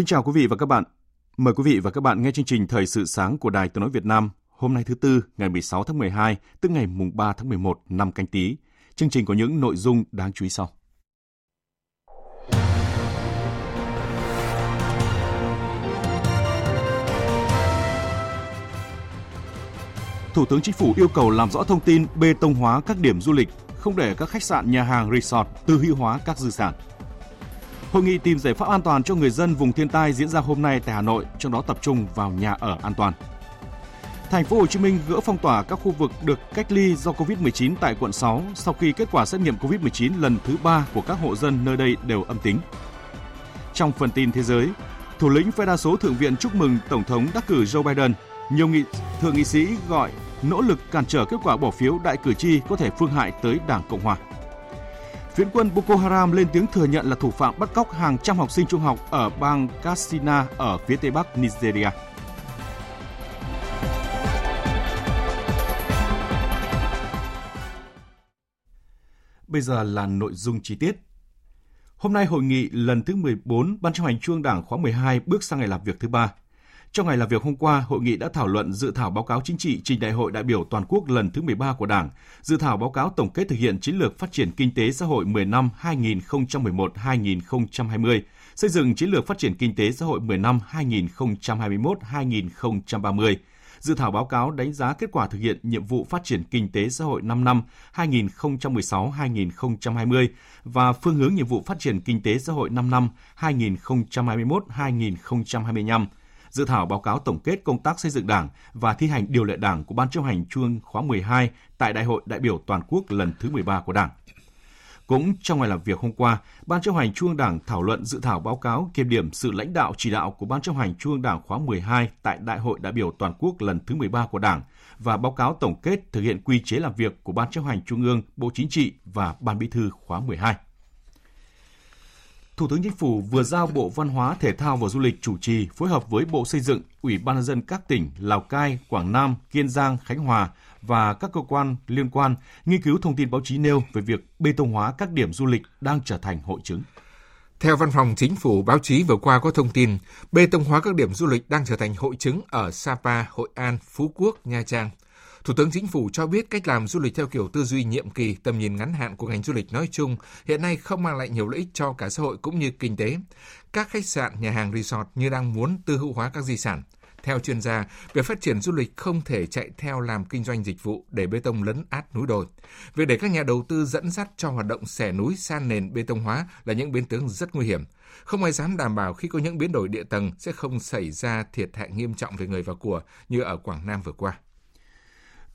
Kính chào quý vị và các bạn. Mời quý vị và các bạn nghe chương trình Thời sự sáng của Đài Tiếng nói Việt Nam hôm nay thứ tư, ngày 16 tháng 12, tức ngày mùng 3 tháng 11 năm canh tí. Chương trình có những nội dung đáng chú ý sau. Thủ tướng Chính phủ yêu cầu làm rõ thông tin bê tông hóa các điểm du lịch, không để các khách sạn, nhà hàng, resort tư hữu hóa các di sản. Hội nghị tìm giải pháp an toàn cho người dân vùng thiên tai diễn ra hôm nay tại Hà Nội, trong đó tập trung vào nhà ở an toàn. Thành phố Hồ Chí Minh gỡ phong tỏa các khu vực được cách ly do Covid-19 tại quận 6 sau khi kết quả xét nghiệm Covid-19 lần thứ 3 của các hộ dân nơi đây đều âm tính. Trong phần tin thế giới, thủ lĩnh phe đa số thượng viện chúc mừng Tổng thống đắc cử Joe Biden. Nhiều nghị thượng nghị sĩ gọi nỗ lực cản trở kết quả bỏ phiếu đại cử tri có thể phương hại tới Đảng Cộng hòa. Phiến quân Boko Haram lên tiếng thừa nhận là thủ phạm bắt cóc hàng trăm học sinh trung học ở bang Katsina ở phía tây bắc Nigeria. Bây giờ là nội dung chi tiết. Hôm nay hội nghị lần thứ 14 Ban chấp hành Trung ương Đảng khóa 12 bước sang ngày làm việc thứ ba. Trong ngày làm việc hôm qua, hội nghị đã thảo luận dự thảo báo cáo chính trị trình Đại hội đại biểu toàn quốc lần thứ 13 của Đảng, dự thảo báo cáo tổng kết thực hiện chiến lược phát triển kinh tế xã hội 10 năm 2011-2020, xây dựng chiến lược phát triển kinh tế xã hội 10 năm 2021-2030, dự thảo báo cáo đánh giá kết quả thực hiện nhiệm vụ phát triển kinh tế xã hội 5 năm 2016-2020 và phương hướng nhiệm vụ phát triển kinh tế xã hội 5 năm 2021-2025 dự thảo báo cáo tổng kết công tác xây dựng Đảng và thi hành điều lệ Đảng của Ban chấp hành Trung ương khóa 12 tại Đại hội đại biểu toàn quốc lần thứ 13 của Đảng. Cũng trong ngày làm việc hôm qua, Ban chấp hành Trung ương Đảng thảo luận dự thảo báo cáo kiểm điểm sự lãnh đạo chỉ đạo của Ban chấp hành Trung ương Đảng khóa 12 tại Đại hội đại biểu toàn quốc lần thứ 13 của Đảng và báo cáo tổng kết thực hiện quy chế làm việc của Ban chấp hành Trung ương, Bộ Chính trị và Ban Bí thư khóa 12. Thủ tướng Chính phủ vừa giao Bộ Văn hóa, Thể thao và Du lịch chủ trì phối hợp với Bộ Xây dựng, Ủy ban nhân dân các tỉnh Lào Cai, Quảng Nam, Kiên Giang, Khánh Hòa và các cơ quan liên quan nghiên cứu thông tin báo chí nêu về việc bê tông hóa các điểm du lịch đang trở thành hội chứng. Theo Văn phòng Chính phủ, báo chí vừa qua có thông tin bê tông hóa các điểm du lịch đang trở thành hội chứng ở Sapa, Hội An, Phú Quốc, Nha Trang. Thủ tướng Chính phủ cho biết cách làm du lịch theo kiểu tư duy nhiệm kỳ, tầm nhìn ngắn hạn của ngành du lịch nói chung hiện nay không mang lại nhiều lợi ích cho cả xã hội cũng như kinh tế. Các khách sạn, nhà hàng, resort như đang muốn tư hữu hóa các di sản. Theo chuyên gia, việc phát triển du lịch không thể chạy theo làm kinh doanh dịch vụ để bê tông lấn át núi đồi. Việc để các nhà đầu tư dẫn dắt cho hoạt động xẻ núi san nền bê tông hóa là những biến tướng rất nguy hiểm. Không ai dám đảm bảo khi có những biến đổi địa tầng sẽ không xảy ra thiệt hại nghiêm trọng về người và của như ở Quảng Nam vừa qua.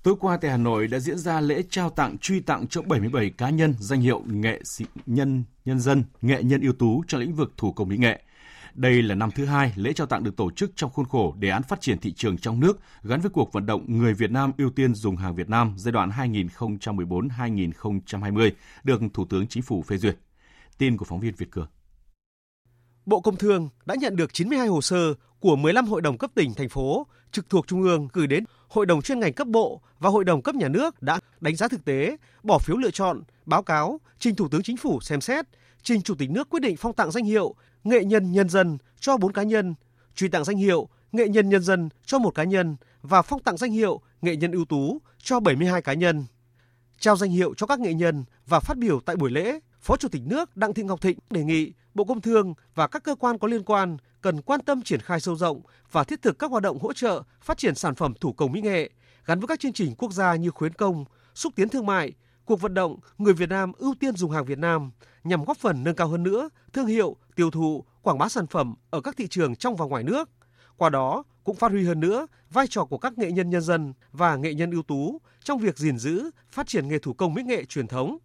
Tối qua tại Hà Nội đã diễn ra lễ trao tặng truy tặng cho 77 cá nhân danh hiệu nghệ sĩ nhân nhân dân, nghệ nhân ưu tú trong lĩnh vực thủ công mỹ nghệ. Đây là năm thứ hai lễ trao tặng được tổ chức trong khuôn khổ đề án phát triển thị trường trong nước gắn với cuộc vận động người Việt Nam ưu tiên dùng hàng Việt Nam giai đoạn 2014-2020 được Thủ tướng Chính phủ phê duyệt. Tin của phóng viên Việt Cường. Bộ Công Thương đã nhận được 92 hồ sơ của 15 hội đồng cấp tỉnh, thành phố trực thuộc Trung ương gửi đến Hội đồng chuyên ngành cấp bộ và Hội đồng cấp nhà nước đã đánh giá thực tế, bỏ phiếu lựa chọn, báo cáo, trình Thủ tướng Chính phủ xem xét, trình Chủ tịch nước quyết định phong tặng danh hiệu nghệ nhân nhân dân cho 4 cá nhân, truy tặng danh hiệu nghệ nhân nhân dân cho một cá nhân và phong tặng danh hiệu nghệ nhân ưu tú cho 72 cá nhân. Trao danh hiệu cho các nghệ nhân và phát biểu tại buổi lễ, Phó Chủ tịch nước Đặng Thị Ngọc Thịnh đề nghị Bộ Công Thương và các cơ quan có liên quan cần quan tâm triển khai sâu rộng và thiết thực các hoạt động hỗ trợ phát triển sản phẩm thủ công mỹ nghệ gắn với các chương trình quốc gia như khuyến công, xúc tiến thương mại, Cuộc vận động Người Việt Nam ưu tiên dùng hàng Việt Nam nhằm góp phần nâng cao hơn nữa thương hiệu, tiêu thụ, quảng bá sản phẩm ở các thị trường trong và ngoài nước. Qua đó cũng phát huy hơn nữa vai trò của các nghệ nhân nhân dân và nghệ nhân ưu tú trong việc gìn giữ, phát triển nghề thủ công mỹ nghệ truyền thống.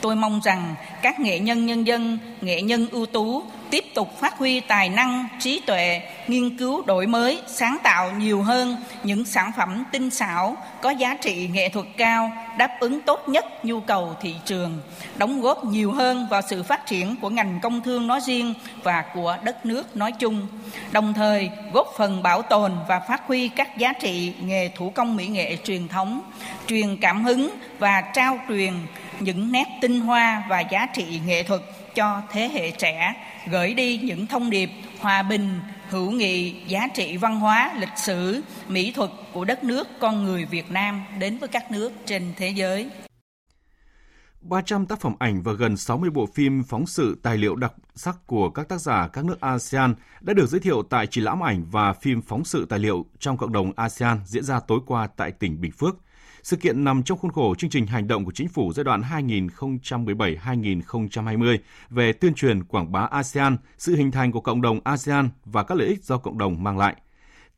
Tôi mong rằng các nghệ nhân nhân dân, nghệ nhân ưu tú tiếp tục phát huy tài năng, trí tuệ, nghiên cứu đổi mới, sáng tạo nhiều hơn những sản phẩm tinh xảo, có giá trị nghệ thuật cao, đáp ứng tốt nhất nhu cầu thị trường, đóng góp nhiều hơn vào sự phát triển của ngành công thương nói riêng và của đất nước nói chung, đồng thời góp phần bảo tồn và phát huy các giá trị nghề thủ công mỹ nghệ truyền thống, truyền cảm hứng và trao truyền những nét tinh hoa và giá trị nghệ thuật cho thế hệ trẻ, gửi đi những thông điệp hòa bình, hữu nghị, giá trị văn hóa, lịch sử, mỹ thuật của đất nước con người Việt Nam đến với các nước trên thế giới. 300 tác phẩm ảnh và gần 60 bộ phim phóng sự tài liệu đặc sắc của các tác giả các nước ASEAN đã được giới thiệu tại triển lãm ảnh và phim phóng sự tài liệu trong cộng đồng ASEAN diễn ra tối qua tại tỉnh Bình Phước. Sự kiện nằm trong khuôn khổ chương trình hành động của chính phủ giai đoạn 2017-2020 về tuyên truyền quảng bá ASEAN, sự hình thành của cộng đồng ASEAN và các lợi ích do cộng đồng mang lại.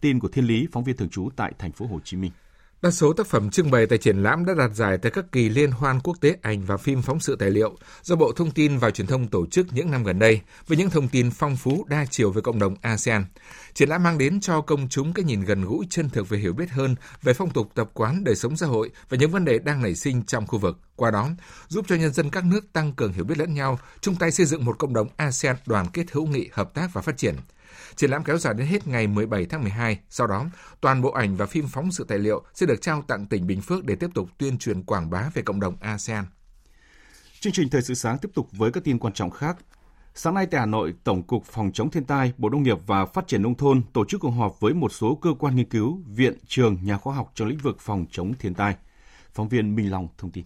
Tin của Thiên Lý, phóng viên thường trú tại thành phố Hồ Chí Minh. Đa số tác phẩm trưng bày tại triển lãm đã đạt giải tại các kỳ liên hoan quốc tế ảnh và phim phóng sự tài liệu do Bộ Thông tin và Truyền thông tổ chức những năm gần đây với những thông tin phong phú đa chiều về cộng đồng ASEAN. Triển lãm mang đến cho công chúng cái nhìn gần gũi chân thực về hiểu biết hơn về phong tục tập quán đời sống xã hội và những vấn đề đang nảy sinh trong khu vực. Qua đó, giúp cho nhân dân các nước tăng cường hiểu biết lẫn nhau, chung tay xây dựng một cộng đồng ASEAN đoàn kết hữu nghị, hợp tác và phát triển. Triển lãm kéo dài đến hết ngày 17 tháng 12. Sau đó, toàn bộ ảnh và phim phóng sự tài liệu sẽ được trao tặng tỉnh Bình Phước để tiếp tục tuyên truyền quảng bá về cộng đồng ASEAN. Chương trình Thời sự sáng tiếp tục với các tin quan trọng khác. Sáng nay tại Hà Nội, Tổng cục Phòng chống thiên tai, Bộ Nông nghiệp và Phát triển Nông thôn tổ chức cuộc họp với một số cơ quan nghiên cứu, viện, trường, nhà khoa học trong lĩnh vực phòng chống thiên tai. Phóng viên Minh Long thông tin.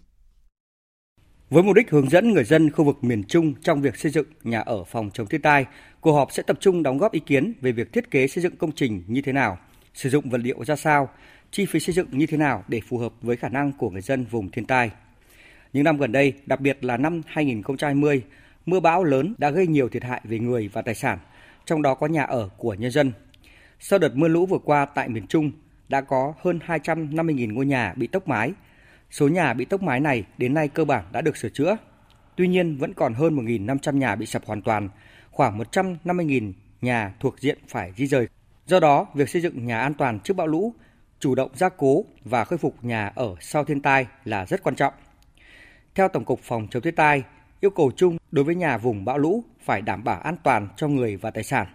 Với mục đích hướng dẫn người dân khu vực miền Trung trong việc xây dựng nhà ở phòng chống thiên tai, cuộc họp sẽ tập trung đóng góp ý kiến về việc thiết kế xây dựng công trình như thế nào, sử dụng vật liệu ra sao, chi phí xây dựng như thế nào để phù hợp với khả năng của người dân vùng thiên tai. Những năm gần đây, đặc biệt là năm 2020, mưa bão lớn đã gây nhiều thiệt hại về người và tài sản, trong đó có nhà ở của nhân dân. Sau đợt mưa lũ vừa qua tại miền Trung, đã có hơn 250.000 ngôi nhà bị tốc mái, Số nhà bị tốc mái này đến nay cơ bản đã được sửa chữa. Tuy nhiên vẫn còn hơn 1.500 nhà bị sập hoàn toàn, khoảng 150.000 nhà thuộc diện phải di rời. Do đó, việc xây dựng nhà an toàn trước bão lũ, chủ động gia cố và khôi phục nhà ở sau thiên tai là rất quan trọng. Theo Tổng cục Phòng chống thiên tai, yêu cầu chung đối với nhà vùng bão lũ phải đảm bảo an toàn cho người và tài sản,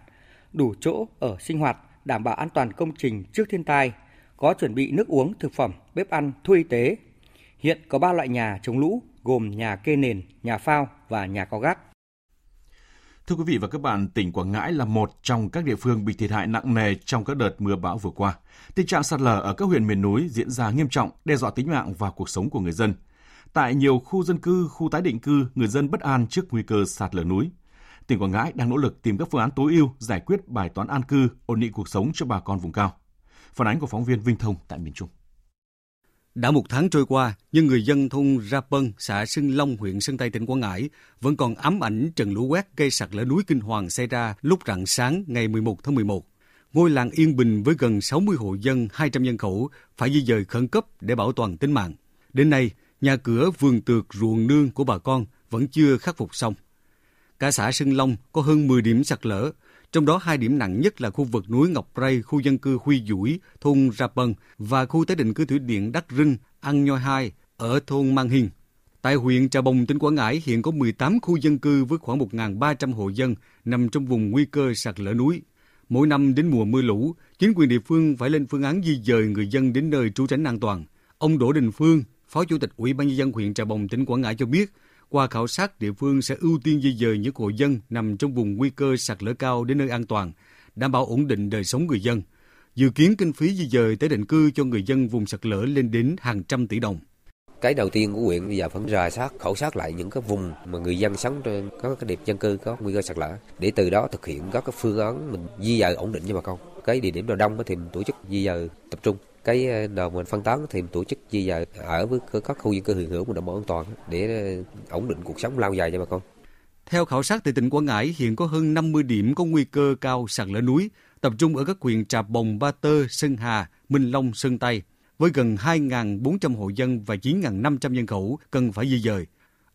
đủ chỗ ở sinh hoạt, đảm bảo an toàn công trình trước thiên tai, có chuẩn bị nước uống, thực phẩm, bếp ăn, thu y tế, Hiện có 3 loại nhà chống lũ gồm nhà kê nền, nhà phao và nhà có gác. Thưa quý vị và các bạn, tỉnh Quảng Ngãi là một trong các địa phương bị thiệt hại nặng nề trong các đợt mưa bão vừa qua. Tình trạng sạt lở ở các huyện miền núi diễn ra nghiêm trọng, đe dọa tính mạng và cuộc sống của người dân. Tại nhiều khu dân cư, khu tái định cư, người dân bất an trước nguy cơ sạt lở núi. Tỉnh Quảng Ngãi đang nỗ lực tìm các phương án tối ưu giải quyết bài toán an cư, ổn định cuộc sống cho bà con vùng cao. Phản ánh của phóng viên Vinh Thông tại miền Trung. Đã một tháng trôi qua, nhưng người dân thôn Ra Pân, xã Sưng Long, huyện Sơn Tây, tỉnh Quảng Ngãi vẫn còn ám ảnh trận lũ quét gây sạt lở núi kinh hoàng xảy ra lúc rạng sáng ngày 11 tháng 11. Ngôi làng Yên Bình với gần 60 hộ dân, 200 nhân khẩu phải di dời khẩn cấp để bảo toàn tính mạng. Đến nay, nhà cửa, vườn tược, ruộng nương của bà con vẫn chưa khắc phục xong. Cả xã Sưng Long có hơn 10 điểm sạt lở, trong đó hai điểm nặng nhất là khu vực núi Ngọc Ray, khu dân cư Huy Dũi, thôn Rapân và khu tái định cư thủy điện Đắc Rinh, Ăn Nhoi 2 ở thôn Mang Hình. Tại huyện Trà Bồng, tỉnh Quảng Ngãi hiện có 18 khu dân cư với khoảng 1.300 hộ dân nằm trong vùng nguy cơ sạt lở núi. Mỗi năm đến mùa mưa lũ, chính quyền địa phương phải lên phương án di dời người dân đến nơi trú tránh an toàn. Ông Đỗ Đình Phương, Phó Chủ tịch Ủy ban nhân dân huyện Trà Bồng, tỉnh Quảng Ngãi cho biết, qua khảo sát, địa phương sẽ ưu tiên di dời những hộ dân nằm trong vùng nguy cơ sạt lở cao đến nơi an toàn, đảm bảo ổn định đời sống người dân. Dự kiến kinh phí di dời tới định cư cho người dân vùng sạt lở lên đến hàng trăm tỷ đồng. Cái đầu tiên của huyện bây giờ phải rà soát, khảo sát lại những cái vùng mà người dân sống trên có cái điểm dân cư có nguy cơ sạt lở để từ đó thực hiện các cái phương án mình di dời ổn định cho bà con. Cái địa điểm nào đông thì mình tổ chức di dời tập trung cái ờ, đợt mình phân tán thì tổ chức di dời ở với các khu dân cư hiện hữu mà đảm bảo an toàn để ờ, ổn định cuộc sống lâu dài cho bà con. Theo khảo sát tại tỉnh Quảng Ngãi, hiện có hơn 50 điểm có nguy cơ cao sạt lở núi, tập trung ở các huyện Trà Bồng, Ba Tơ, Sơn Hà, Minh Long, Sơn Tây, với gần 2.400 hộ dân và 9.500 nhân khẩu cần phải di dời.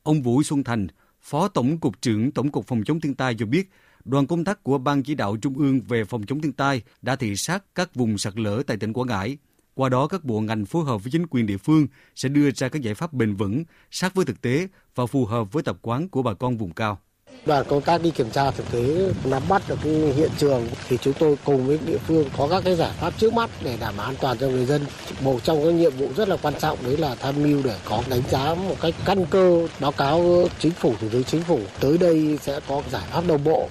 Ông Vũ Xuân Thành, Phó Tổng cục trưởng Tổng cục Phòng chống thiên tai cho biết, đoàn công tác của Ban chỉ đạo Trung ương về phòng chống thiên tai đã thị sát các vùng sạt lở tại tỉnh Quảng Ngãi. Qua đó, các bộ ngành phối hợp với chính quyền địa phương sẽ đưa ra các giải pháp bền vững, sát với thực tế và phù hợp với tập quán của bà con vùng cao. Đoàn công tác đi kiểm tra thực tế nắm bắt được cái hiện trường thì chúng tôi cùng với địa phương có các cái giải pháp trước mắt để đảm bảo an toàn cho người dân. Một trong các nhiệm vụ rất là quan trọng đấy là tham mưu để có đánh giá một cách căn cơ báo cáo chính phủ thủ tướng chính phủ tới đây sẽ có giải pháp đồng bộ.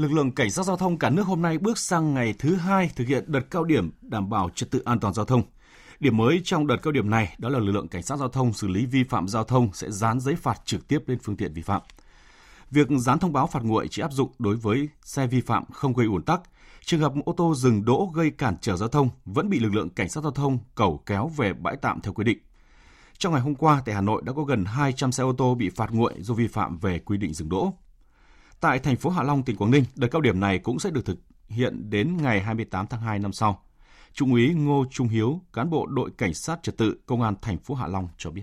Lực lượng cảnh sát giao thông cả nước hôm nay bước sang ngày thứ hai thực hiện đợt cao điểm đảm bảo trật tự an toàn giao thông. Điểm mới trong đợt cao điểm này đó là lực lượng cảnh sát giao thông xử lý vi phạm giao thông sẽ dán giấy phạt trực tiếp lên phương tiện vi phạm. Việc dán thông báo phạt nguội chỉ áp dụng đối với xe vi phạm không gây ủn tắc. Trường hợp ô tô dừng đỗ gây cản trở giao thông vẫn bị lực lượng cảnh sát giao thông cẩu kéo về bãi tạm theo quy định. Trong ngày hôm qua, tại Hà Nội đã có gần 200 xe ô tô bị phạt nguội do vi phạm về quy định dừng đỗ. Tại thành phố Hạ Long, tỉnh Quảng Ninh, đợt cao điểm này cũng sẽ được thực hiện đến ngày 28 tháng 2 năm sau. Trung úy Ngô Trung Hiếu, cán bộ đội cảnh sát trật tự công an thành phố Hạ Long cho biết.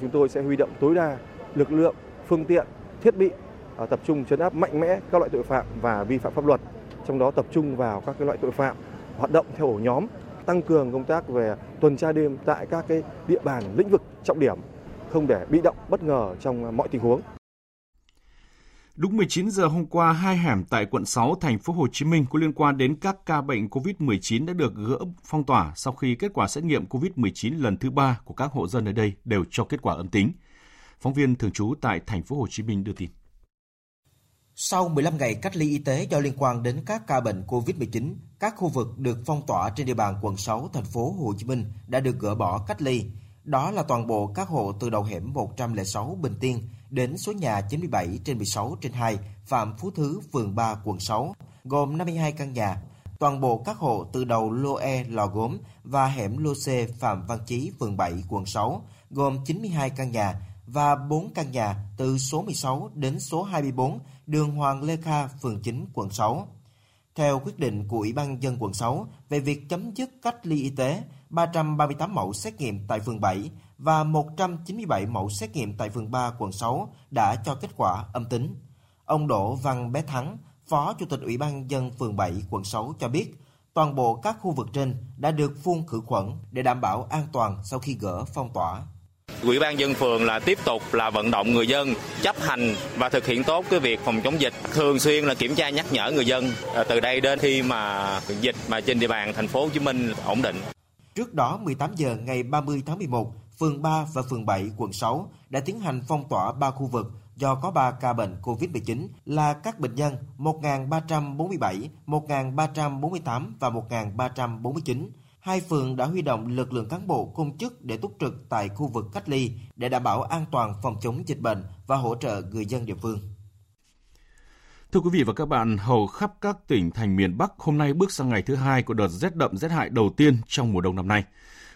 Chúng tôi sẽ huy động tối đa lực lượng, phương tiện, thiết bị à, tập trung chấn áp mạnh mẽ các loại tội phạm và vi phạm pháp luật, trong đó tập trung vào các cái loại tội phạm hoạt động theo ổ nhóm, tăng cường công tác về tuần tra đêm tại các cái địa bàn lĩnh vực trọng điểm, không để bị động bất ngờ trong mọi tình huống. Đúng 19 giờ hôm qua, hai hẻm tại quận 6 thành phố Hồ Chí Minh có liên quan đến các ca bệnh COVID-19 đã được gỡ phong tỏa sau khi kết quả xét nghiệm COVID-19 lần thứ ba của các hộ dân ở đây đều cho kết quả âm tính. Phóng viên thường trú tại thành phố Hồ Chí Minh đưa tin. Sau 15 ngày cách ly y tế do liên quan đến các ca bệnh COVID-19, các khu vực được phong tỏa trên địa bàn quận 6 thành phố Hồ Chí Minh đã được gỡ bỏ cách ly. Đó là toàn bộ các hộ từ đầu hẻm 106 Bình Tiên đến số nhà 97 trên 16 trên 2 Phạm Phú Thứ, phường 3, quận 6, gồm 52 căn nhà. Toàn bộ các hộ từ đầu lô E Lò Gốm và hẻm lô C Phạm Văn Chí, phường 7, quận 6, gồm 92 căn nhà và 4 căn nhà từ số 16 đến số 24 đường Hoàng Lê Kha, phường 9, quận 6. Theo quyết định của Ủy ban dân quận 6 về việc chấm dứt cách ly y tế, 338 mẫu xét nghiệm tại phường 7 và 197 mẫu xét nghiệm tại phường 3 quận 6 đã cho kết quả âm tính. Ông Đỗ Văn Bé Thắng, Phó Chủ tịch Ủy ban dân phường 7 quận 6 cho biết, toàn bộ các khu vực trên đã được phun khử khuẩn để đảm bảo an toàn sau khi gỡ phong tỏa. Ủy ban dân phường là tiếp tục là vận động người dân chấp hành và thực hiện tốt cái việc phòng chống dịch, thường xuyên là kiểm tra nhắc nhở người dân à, từ đây đến khi mà dịch mà trên địa bàn thành phố Hồ Chí Minh ổn định. Trước đó 18 giờ ngày 30 tháng 11, phường 3 và phường 7 quận 6 đã tiến hành phong tỏa 3 khu vực do có 3 ca bệnh COVID-19 là các bệnh nhân 1.347, 1.348 và 1.349. Hai phường đã huy động lực lượng cán bộ công chức để túc trực tại khu vực cách ly để đảm bảo an toàn phòng chống dịch bệnh và hỗ trợ người dân địa phương. Thưa quý vị và các bạn, hầu khắp các tỉnh thành miền Bắc hôm nay bước sang ngày thứ hai của đợt rét đậm rét hại đầu tiên trong mùa đông năm nay.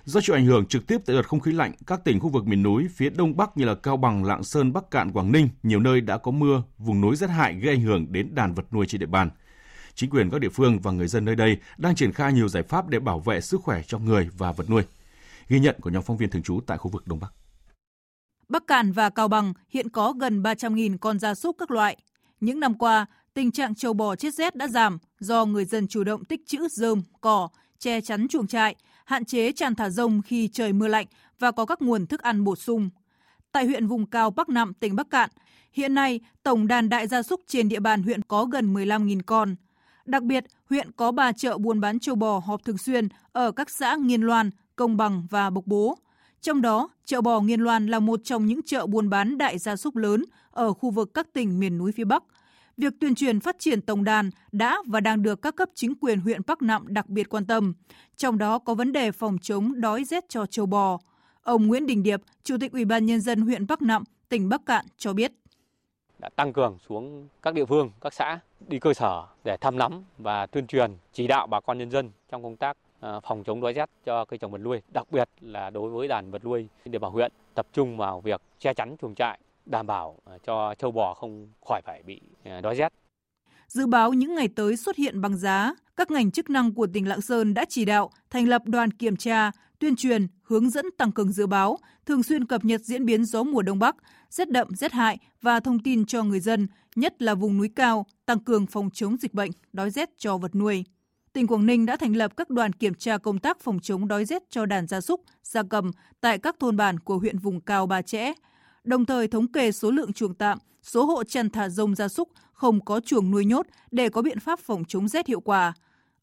Do chịu ảnh hưởng trực tiếp từ đợt không khí lạnh, các tỉnh khu vực miền núi phía đông bắc như là Cao Bằng, Lạng Sơn, Bắc Cạn, Quảng Ninh, nhiều nơi đã có mưa, vùng núi rét hại gây ảnh hưởng đến đàn vật nuôi trên địa bàn. Chính quyền các địa phương và người dân nơi đây đang triển khai nhiều giải pháp để bảo vệ sức khỏe cho người và vật nuôi. Ghi nhận của nhóm phóng viên thường trú tại khu vực Đông Bắc. Bắc Cạn và Cao Bằng hiện có gần 300.000 con gia súc các loại. Những năm qua, tình trạng trâu bò chết rét đã giảm do người dân chủ động tích trữ rơm, cỏ, che chắn chuồng trại, hạn chế tràn thả rông khi trời mưa lạnh và có các nguồn thức ăn bổ sung. Tại huyện vùng cao Bắc Nạm, tỉnh Bắc Cạn, hiện nay tổng đàn đại gia súc trên địa bàn huyện có gần 15.000 con. Đặc biệt, huyện có 3 chợ buôn bán châu bò họp thường xuyên ở các xã Nghiên Loan, Công Bằng và Bộc Bố. Trong đó, chợ bò Nghiên Loan là một trong những chợ buôn bán đại gia súc lớn ở khu vực các tỉnh miền núi phía Bắc. Việc tuyên truyền phát triển tổng đàn đã và đang được các cấp chính quyền huyện Bắc Nạm đặc biệt quan tâm, trong đó có vấn đề phòng chống đói rét cho châu bò. Ông Nguyễn Đình Điệp, Chủ tịch Ủy ban Nhân dân huyện Bắc Nạm, tỉnh Bắc Cạn cho biết đã tăng cường xuống các địa phương, các xã đi cơ sở để thăm nắm và tuyên truyền chỉ đạo bà con nhân dân trong công tác ờ, phòng chống đói rét cho cây trồng vật nuôi, đặc biệt là đối với đàn vật nuôi trên địa bàn huyện tập trung vào việc che chắn chuồng trại đảm bảo ờ, cho châu bò không khỏi phải bị ờ, đói rét. Dự báo những ngày tới xuất hiện băng giá, các ngành chức năng của tỉnh Lạng Sơn đã chỉ đạo thành lập đoàn kiểm tra, tuyên truyền, hướng dẫn tăng cường dự báo, thường xuyên cập nhật diễn biến gió mùa đông bắc, rét đậm, rét hại và thông tin cho người dân, nhất là vùng núi cao, tăng cường phòng chống dịch bệnh, đói rét cho vật nuôi. Tỉnh Quảng Ninh đã thành lập các đoàn kiểm tra công tác phòng chống đói rét cho đàn gia súc, gia cầm tại các thôn bản của huyện vùng cao Ba Chẽ, đồng thời thống kê số lượng chuồng tạm, số hộ chăn thả rông gia súc không có chuồng nuôi nhốt để có biện pháp phòng chống rét hiệu quả.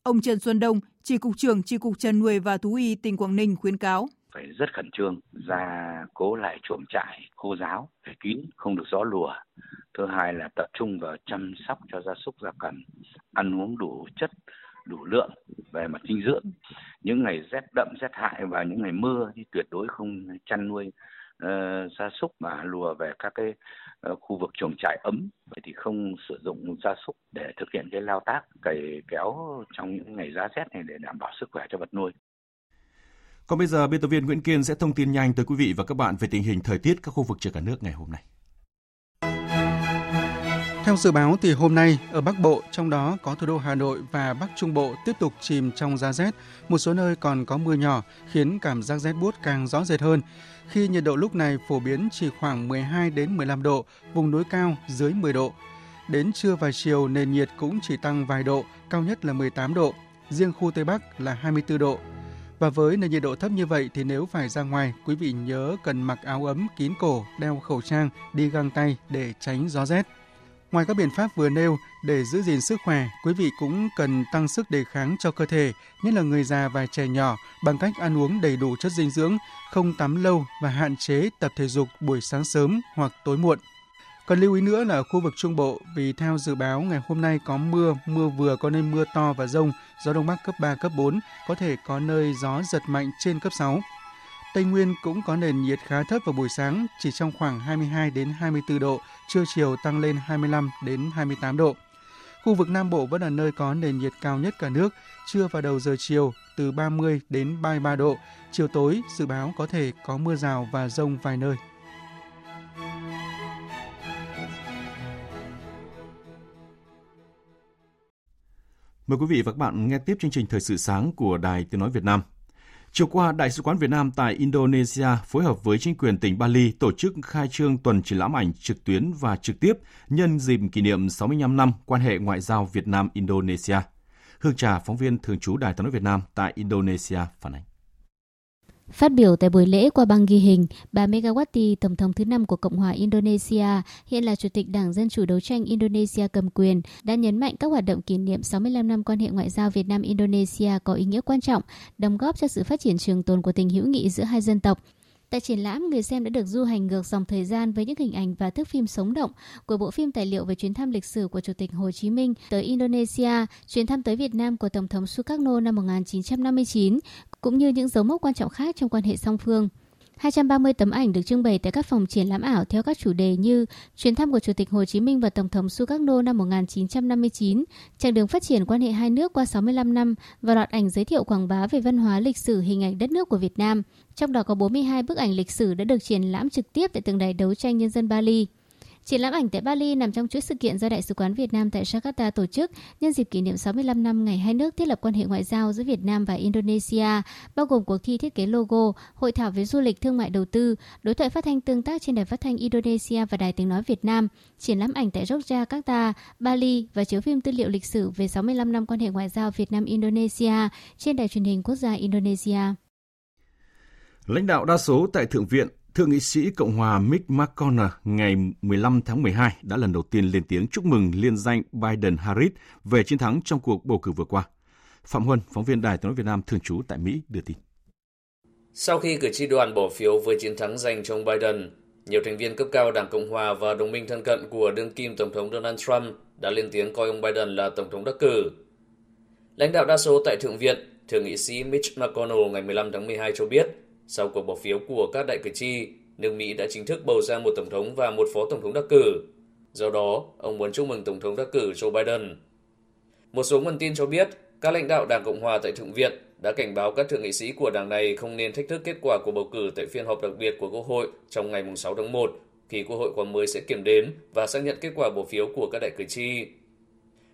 Ông Trần Xuân Đông, Chỉ cục trưởng Chỉ cục chăn nuôi và thú y tỉnh Quảng Ninh khuyến cáo. Phải rất khẩn trương ra cố lại chuồng trại khô giáo phải kín không được gió lùa. Thứ hai là tập trung vào chăm sóc cho gia súc gia cầm ăn uống đủ chất đủ lượng về mặt dinh dưỡng. Những ngày rét đậm rét hại và những ngày mưa thì tuyệt đối không chăn nuôi gia súc mà lùa về các cái uh, khu vực chuồng trại ấm vậy thì không sử dụng gia súc để thực hiện cái lao tác cày kéo trong những ngày giá rét này để đảm bảo sức khỏe cho vật nuôi còn bây giờ, biên tập viên Nguyễn Kiên sẽ thông tin nhanh tới quý vị và các bạn về tình hình thời tiết các khu vực trên cả nước ngày hôm nay. Theo dự báo thì hôm nay ở Bắc Bộ, trong đó có thủ đô Hà Nội và Bắc Trung Bộ tiếp tục chìm trong giá rét, một số nơi còn có mưa nhỏ khiến cảm giác rét buốt càng rõ rệt hơn. Khi nhiệt độ lúc này phổ biến chỉ khoảng 12 đến 15 độ, vùng núi cao dưới 10 độ. Đến trưa và chiều nền nhiệt cũng chỉ tăng vài độ, cao nhất là 18 độ, riêng khu Tây Bắc là 24 độ. Và với nền nhiệt độ thấp như vậy thì nếu phải ra ngoài, quý vị nhớ cần mặc áo ấm kín cổ, đeo khẩu trang, đi găng tay để tránh gió rét. Ngoài các biện pháp vừa nêu, để giữ gìn sức khỏe, quý vị cũng cần tăng sức đề kháng cho cơ thể, nhất là người già và trẻ nhỏ, bằng cách ăn uống đầy đủ chất dinh dưỡng, không tắm lâu và hạn chế tập thể dục buổi sáng sớm hoặc tối muộn. Cần lưu ý nữa là ở khu vực Trung Bộ, vì theo dự báo ngày hôm nay có mưa, mưa vừa có nơi mưa to và rông, gió Đông Bắc cấp 3, cấp 4, có thể có nơi gió giật mạnh trên cấp 6. Tây Nguyên cũng có nền nhiệt khá thấp vào buổi sáng, chỉ trong khoảng 22 đến 24 độ, trưa chiều tăng lên 25 đến 28 độ. Khu vực Nam Bộ vẫn là nơi có nền nhiệt cao nhất cả nước, trưa và đầu giờ chiều từ 30 đến 33 độ, chiều tối dự báo có thể có mưa rào và rông vài nơi. Mời quý vị và các bạn nghe tiếp chương trình Thời sự sáng của Đài Tiếng Nói Việt Nam. Chiều qua, Đại sứ quán Việt Nam tại Indonesia phối hợp với chính quyền tỉnh Bali tổ chức khai trương tuần triển lãm ảnh trực tuyến và trực tiếp nhân dịp kỷ niệm 65 năm quan hệ ngoại giao Việt Nam-Indonesia. Hương Trà, phóng viên thường trú Đài Tiếng Nói Việt Nam tại Indonesia phản ánh. Phát biểu tại buổi lễ qua băng ghi hình, bà Megawati, Tổng thống thứ năm của Cộng hòa Indonesia, hiện là Chủ tịch Đảng Dân Chủ Đấu tranh Indonesia cầm quyền, đã nhấn mạnh các hoạt động kỷ niệm 65 năm quan hệ ngoại giao Việt Nam-Indonesia có ý nghĩa quan trọng, đóng góp cho sự phát triển trường tồn của tình hữu nghị giữa hai dân tộc. Tại triển lãm, người xem đã được du hành ngược dòng thời gian với những hình ảnh và thước phim sống động của bộ phim tài liệu về chuyến thăm lịch sử của Chủ tịch Hồ Chí Minh tới Indonesia, chuyến thăm tới Việt Nam của Tổng thống Sukarno năm 1959, cũng như những dấu mốc quan trọng khác trong quan hệ song phương. 230 tấm ảnh được trưng bày tại các phòng triển lãm ảo theo các chủ đề như chuyến thăm của Chủ tịch Hồ Chí Minh và Tổng thống Sukarno năm 1959, chặng đường phát triển quan hệ hai nước qua 65 năm và loạt ảnh giới thiệu quảng bá về văn hóa lịch sử hình ảnh đất nước của Việt Nam. Trong đó có 42 bức ảnh lịch sử đã được triển lãm trực tiếp tại tượng đài đấu tranh nhân dân Bali. Triển lãm ảnh tại Bali nằm trong chuỗi sự kiện do Đại sứ quán Việt Nam tại Jakarta tổ chức nhân dịp kỷ niệm 65 năm ngày hai nước thiết lập quan hệ ngoại giao giữa Việt Nam và Indonesia, bao gồm cuộc thi thiết kế logo, hội thảo về du lịch thương mại đầu tư, đối thoại phát thanh tương tác trên đài phát thanh Indonesia và đài tiếng nói Việt Nam, triển lãm ảnh tại Yogyakarta, Bali và chiếu phim tư liệu lịch sử về 65 năm quan hệ ngoại giao Việt Nam Indonesia trên đài truyền hình quốc gia Indonesia. Lãnh đạo đa số tại Thượng viện Thượng nghị sĩ Cộng hòa Mitch McConnell ngày 15 tháng 12 đã lần đầu tiên lên tiếng chúc mừng liên danh Biden-Harris về chiến thắng trong cuộc bầu cử vừa qua. Phạm Huân, phóng viên Đài tiếng nói Việt Nam thường trú tại Mỹ đưa tin. Sau khi cử tri đoàn bỏ phiếu với chiến thắng dành cho ông Biden, nhiều thành viên cấp cao Đảng Cộng hòa và đồng minh thân cận của đương kim Tổng thống Donald Trump đã lên tiếng coi ông Biden là Tổng thống đắc cử. Lãnh đạo đa số tại Thượng viện, Thượng nghị sĩ Mitch McConnell ngày 15 tháng 12 cho biết sau cuộc bỏ phiếu của các đại cử tri, nước Mỹ đã chính thức bầu ra một tổng thống và một phó tổng thống đắc cử. Do đó, ông muốn chúc mừng Tổng thống đắc cử Joe Biden. Một số nguồn tin cho biết, các lãnh đạo Đảng Cộng hòa tại Thượng viện đã cảnh báo các thượng nghị sĩ của đảng này không nên thách thức kết quả của bầu cử tại phiên họp đặc biệt của Quốc hội trong ngày 6 tháng 1, khi Quốc hội khóa mới sẽ kiểm đếm và xác nhận kết quả bỏ phiếu của các đại cử tri.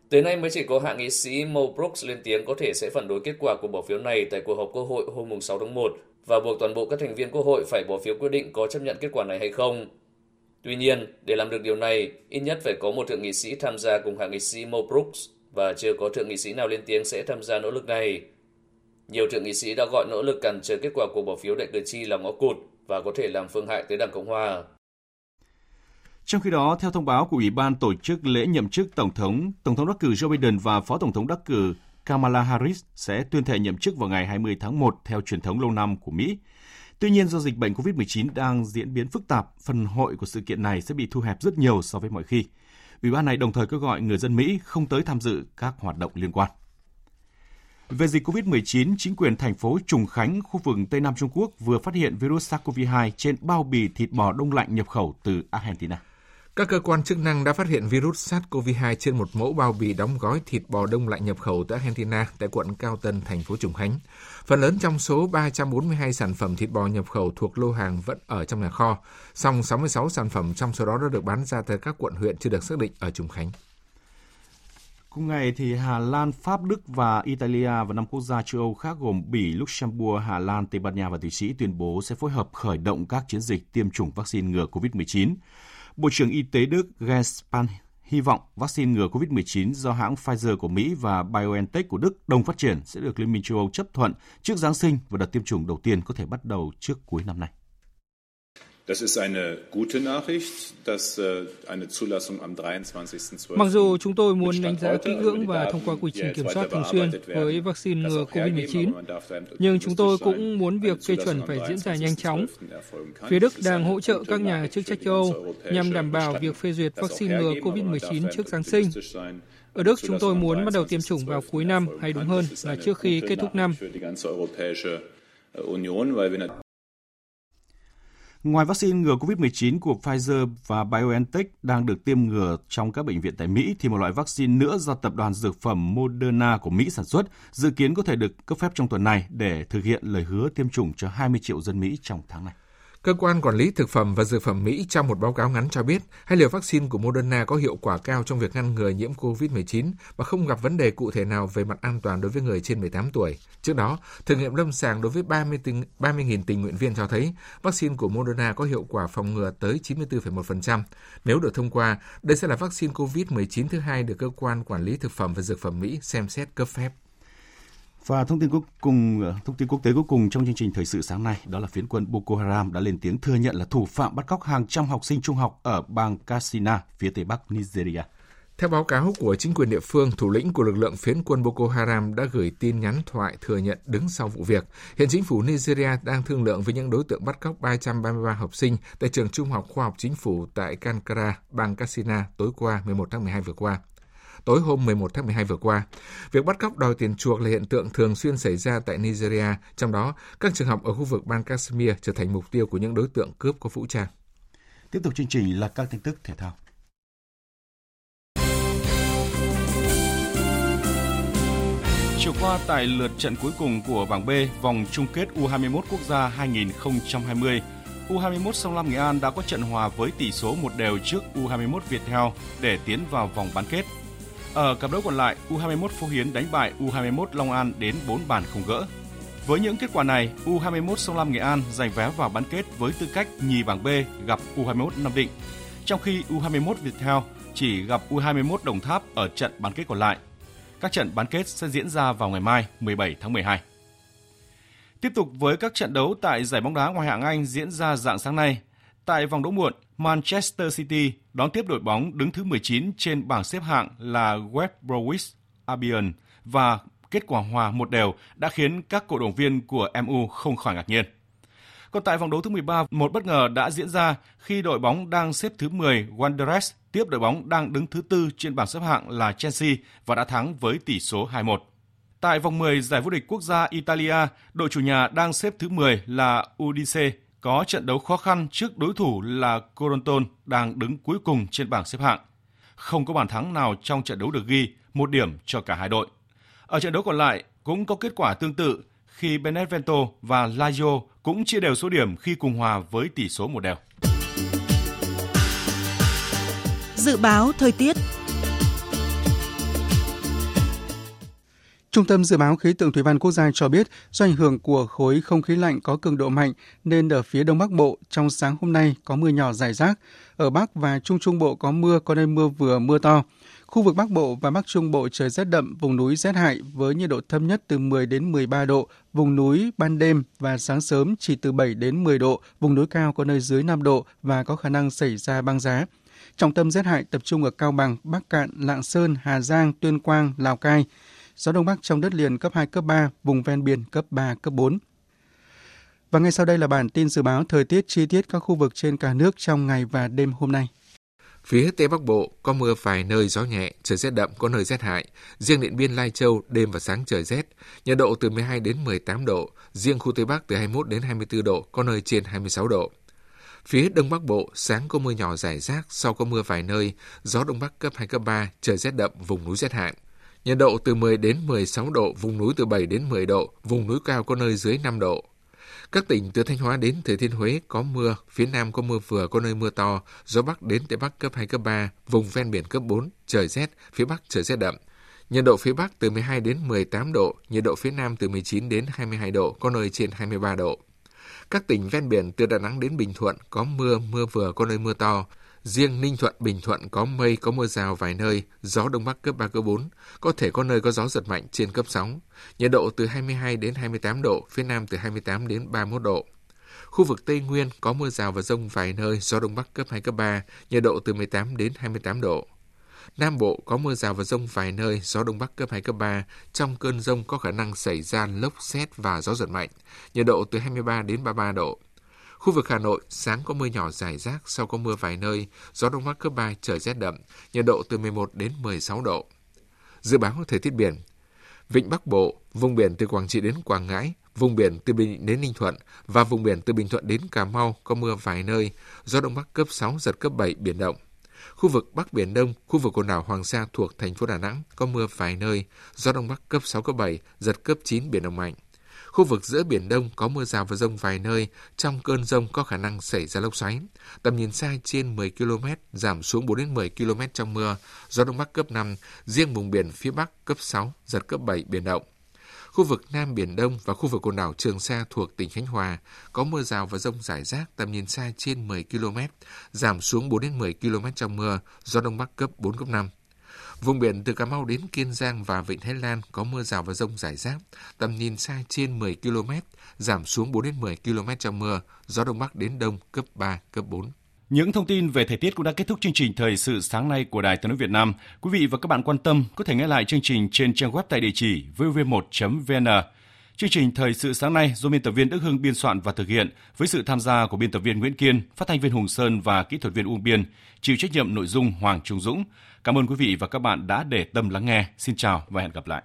Tới nay mới chỉ có hạ nghị sĩ Mo Brooks lên tiếng có thể sẽ phản đối kết quả của bỏ phiếu này tại cuộc họp Quốc hội hôm 6 tháng 1 và buộc toàn bộ các thành viên Quốc hội phải bỏ phiếu quyết định có chấp nhận kết quả này hay không. Tuy nhiên, để làm được điều này, ít nhất phải có một thượng nghị sĩ tham gia cùng hạ nghị sĩ Mo Brooks và chưa có thượng nghị sĩ nào lên tiếng sẽ tham gia nỗ lực này. Nhiều thượng nghị sĩ đã gọi nỗ lực cản trở kết quả cuộc bỏ phiếu đại cử tri là ngõ cụt và có thể làm phương hại tới Đảng Cộng Hòa. Trong khi đó, theo thông báo của Ủy ban tổ chức lễ nhậm chức Tổng thống, Tổng thống đắc cử Joe Biden và Phó Tổng thống đắc cử Kamala Harris sẽ tuyên thệ nhậm chức vào ngày 20 tháng 1 theo truyền thống lâu năm của Mỹ. Tuy nhiên, do dịch bệnh COVID-19 đang diễn biến phức tạp, phần hội của sự kiện này sẽ bị thu hẹp rất nhiều so với mọi khi. Ủy ban này đồng thời kêu gọi người dân Mỹ không tới tham dự các hoạt động liên quan. Về dịch COVID-19, chính quyền thành phố Trùng Khánh, khu vực Tây Nam Trung Quốc vừa phát hiện virus SARS-CoV-2 trên bao bì thịt bò đông lạnh nhập khẩu từ Argentina. Các cơ quan chức năng đã phát hiện virus SARS-CoV-2 trên một mẫu bao bì đóng gói thịt bò đông lạnh nhập khẩu từ Argentina tại quận Cao Tân, thành phố Trùng Khánh. Phần lớn trong số 342 sản phẩm thịt bò nhập khẩu thuộc lô hàng vẫn ở trong nhà kho, song 66 sản phẩm trong số đó đã được bán ra tới các quận huyện chưa được xác định ở Trùng Khánh. Cùng ngày thì Hà Lan, Pháp, Đức và Italia và năm quốc gia châu Âu khác gồm Bỉ, Luxembourg, Hà Lan, Tây Ban Nha và Thụy Sĩ tuyên bố sẽ phối hợp khởi động các chiến dịch tiêm chủng vaccine ngừa COVID-19. Bộ trưởng Y tế Đức Jens Spahn hy vọng vaccine ngừa COVID-19 do hãng Pfizer của Mỹ và BioNTech của Đức đồng phát triển sẽ được Liên minh châu Âu chấp thuận trước Giáng sinh và đợt tiêm chủng đầu tiên có thể bắt đầu trước cuối năm nay. Mặc dù chúng tôi muốn đánh giá kỹ lưỡng và thông qua quy trình kiểm soát thường xuyên với vaccine ngừa COVID-19, nhưng chúng tôi cũng muốn việc phê chuẩn phải diễn ra nhanh chóng. Phía Đức đang hỗ trợ các nhà chức trách châu Âu nhằm đảm bảo việc phê duyệt vaccine ngừa COVID-19 trước Giáng sinh. Ở Đức, chúng tôi muốn bắt đầu tiêm chủng vào cuối năm, hay đúng hơn là trước khi kết thúc năm. Ngoài vaccine ngừa COVID-19 của Pfizer và BioNTech đang được tiêm ngừa trong các bệnh viện tại Mỹ, thì một loại vaccine nữa do tập đoàn dược phẩm Moderna của Mỹ sản xuất dự kiến có thể được cấp phép trong tuần này để thực hiện lời hứa tiêm chủng cho 20 triệu dân Mỹ trong tháng này. Cơ quan quản lý thực phẩm và dược phẩm Mỹ trong một báo cáo ngắn cho biết hai liều vaccine của Moderna có hiệu quả cao trong việc ngăn ngừa nhiễm COVID-19 và không gặp vấn đề cụ thể nào về mặt an toàn đối với người trên 18 tuổi. Trước đó, thử nghiệm lâm sàng đối với 30 tình, 30.000 tình nguyện viên cho thấy vaccine của Moderna có hiệu quả phòng ngừa tới 94,1%. Nếu được thông qua, đây sẽ là vaccine COVID-19 thứ hai được cơ quan quản lý thực phẩm và dược phẩm Mỹ xem xét cấp phép. Và thông tin cuối cùng, thông tin quốc tế cuối cùng trong chương trình thời sự sáng nay đó là phiến quân Boko Haram đã lên tiếng thừa nhận là thủ phạm bắt cóc hàng trăm học sinh trung học ở bang Katsina, phía tây bắc Nigeria. Theo báo cáo của chính quyền địa phương, thủ lĩnh của lực lượng phiến quân Boko Haram đã gửi tin nhắn thoại thừa nhận đứng sau vụ việc. Hiện chính phủ Nigeria đang thương lượng với những đối tượng bắt cóc 333 học sinh tại trường trung học khoa học chính phủ tại Kankara, bang Katsina tối qua 11 tháng 12 vừa qua tối hôm 11 tháng 12 vừa qua. Việc bắt cóc đòi tiền chuộc là hiện tượng thường xuyên xảy ra tại Nigeria, trong đó các trường học ở khu vực bang Kashmir trở thành mục tiêu của những đối tượng cướp có vũ trang. Tiếp tục chương trình là các tin tức thể thao. Chiều qua tại lượt trận cuối cùng của bảng B vòng chung kết U21 quốc gia 2020, U21 Sông Lam Nghệ An đã có trận hòa với tỷ số một đều trước U21 Viettel để tiến vào vòng bán kết. Ở cặp đấu còn lại, U21 Phú Hiến đánh bại U21 Long An đến 4 bàn không gỡ. Với những kết quả này, U21 Sông Lam Nghệ An giành vé vào bán kết với tư cách nhì bảng B gặp U21 Nam Định, trong khi U21 Viettel chỉ gặp U21 Đồng Tháp ở trận bán kết còn lại. Các trận bán kết sẽ diễn ra vào ngày mai 17 tháng 12. Tiếp tục với các trận đấu tại giải bóng đá ngoại hạng Anh diễn ra dạng sáng nay. Tại vòng đấu muộn, Manchester City đón tiếp đội bóng đứng thứ 19 trên bảng xếp hạng là West Bromwich Albion và kết quả hòa một đều đã khiến các cổ động viên của MU không khỏi ngạc nhiên. Còn tại vòng đấu thứ 13, một bất ngờ đã diễn ra khi đội bóng đang xếp thứ 10 Wanderers tiếp đội bóng đang đứng thứ tư trên bảng xếp hạng là Chelsea và đã thắng với tỷ số 2-1. Tại vòng 10 giải vô địch quốc gia Italia, đội chủ nhà đang xếp thứ 10 là Udinese có trận đấu khó khăn trước đối thủ là Coronton đang đứng cuối cùng trên bảng xếp hạng. Không có bàn thắng nào trong trận đấu được ghi, một điểm cho cả hai đội. Ở trận đấu còn lại cũng có kết quả tương tự khi Benevento và Lazio cũng chia đều số điểm khi cùng hòa với tỷ số một đều. Dự báo thời tiết Trung tâm Dự báo Khí tượng Thủy văn Quốc gia cho biết do ảnh hưởng của khối không khí lạnh có cường độ mạnh nên ở phía Đông Bắc Bộ trong sáng hôm nay có mưa nhỏ rải rác. Ở Bắc và Trung Trung Bộ có mưa, có nơi mưa vừa mưa to. Khu vực Bắc Bộ và Bắc Trung Bộ trời rét đậm, vùng núi rét hại với nhiệt độ thấp nhất từ 10 đến 13 độ, vùng núi ban đêm và sáng sớm chỉ từ 7 đến 10 độ, vùng núi cao có nơi dưới 5 độ và có khả năng xảy ra băng giá. Trọng tâm rét hại tập trung ở Cao Bằng, Bắc Cạn, Lạng Sơn, Hà Giang, Tuyên Quang, Lào Cai. Gió Đông Bắc trong đất liền cấp 2, cấp 3, vùng ven biển cấp 3, cấp 4. Và ngay sau đây là bản tin dự báo thời tiết chi tiết các khu vực trên cả nước trong ngày và đêm hôm nay. Phía Tây Bắc Bộ có mưa vài nơi gió nhẹ, trời rét đậm có nơi rét hại. Riêng Điện Biên Lai Châu đêm và sáng trời rét, nhiệt độ từ 12 đến 18 độ, riêng khu Tây Bắc từ 21 đến 24 độ, có nơi trên 26 độ. Phía Đông Bắc Bộ sáng có mưa nhỏ rải rác, sau có mưa vài nơi, gió Đông Bắc cấp 2 cấp 3, trời rét đậm, vùng núi rét hại. Nhiệt độ từ 10 đến 16 độ, vùng núi từ 7 đến 10 độ, vùng núi cao có nơi dưới 5 độ. Các tỉnh từ Thanh Hóa đến Thừa Thiên Huế có mưa, phía Nam có mưa vừa, có nơi mưa to, gió Bắc đến Tây Bắc cấp 2, cấp 3, vùng ven biển cấp 4, trời rét, phía Bắc trời rét đậm. Nhiệt độ phía Bắc từ 12 đến 18 độ, nhiệt độ phía Nam từ 19 đến 22 độ, có nơi trên 23 độ. Các tỉnh ven biển từ Đà Nẵng đến Bình Thuận có mưa, mưa vừa, có nơi mưa to. Riêng Ninh Thuận, Bình Thuận có mây, có mưa rào vài nơi, gió Đông Bắc cấp 3, cấp 4. Có thể có nơi có gió giật mạnh trên cấp 6. Nhiệt độ từ 22 đến 28 độ, phía Nam từ 28 đến 31 độ. Khu vực Tây Nguyên có mưa rào và rông vài nơi, gió Đông Bắc cấp 2, cấp 3, nhiệt độ từ 18 đến 28 độ. Nam Bộ có mưa rào và rông vài nơi, gió Đông Bắc cấp 2, cấp 3. Trong cơn rông có khả năng xảy ra lốc xét và gió giật mạnh, nhiệt độ từ 23 đến 33 độ. Khu vực Hà Nội, sáng có mưa nhỏ rải rác, sau có mưa vài nơi, gió Đông Bắc cấp 3, trời rét đậm, nhiệt độ từ 11 đến 16 độ. Dự báo thời tiết biển Vịnh Bắc Bộ, vùng biển từ Quảng Trị đến Quảng Ngãi, vùng biển từ Bình Định đến Ninh Thuận và vùng biển từ Bình Thuận đến Cà Mau có mưa vài nơi, gió Đông Bắc cấp 6, giật cấp 7, biển động. Khu vực Bắc Biển Đông, khu vực quần đảo Hoàng Sa thuộc thành phố Đà Nẵng có mưa vài nơi, gió Đông Bắc cấp 6, cấp 7, giật cấp 9, biển động mạnh. Khu vực giữa Biển Đông có mưa rào và rông vài nơi, trong cơn rông có khả năng xảy ra lốc xoáy. Tầm nhìn xa trên 10 km, giảm xuống 4 đến 10 km trong mưa, gió Đông Bắc cấp 5, riêng vùng biển phía Bắc cấp 6, giật cấp 7, biển động. Khu vực Nam Biển Đông và khu vực quần đảo Trường Sa thuộc tỉnh Khánh Hòa có mưa rào và rông rải rác tầm nhìn xa trên 10 km, giảm xuống 4 đến 10 km trong mưa, gió Đông Bắc cấp 4, cấp 5. Vùng biển từ Cà Mau đến Kiên Giang và Vịnh Thái Lan có mưa rào và rông rải rác, tầm nhìn xa trên 10 km, giảm xuống 4 đến 10 km trong mưa, gió Đông Bắc đến Đông cấp 3, cấp 4. Những thông tin về thời tiết cũng đã kết thúc chương trình thời sự sáng nay của Đài Tiếng nói Việt Nam. Quý vị và các bạn quan tâm có thể nghe lại chương trình trên trang web tại địa chỉ vv1.vn. Chương trình thời sự sáng nay do biên tập viên Đức Hưng biên soạn và thực hiện với sự tham gia của biên tập viên Nguyễn Kiên, phát thanh viên Hùng Sơn và kỹ thuật viên Uông Biên, chịu trách nhiệm nội dung Hoàng Trung Dũng. Cảm ơn quý vị và các bạn đã để tâm lắng nghe. Xin chào và hẹn gặp lại.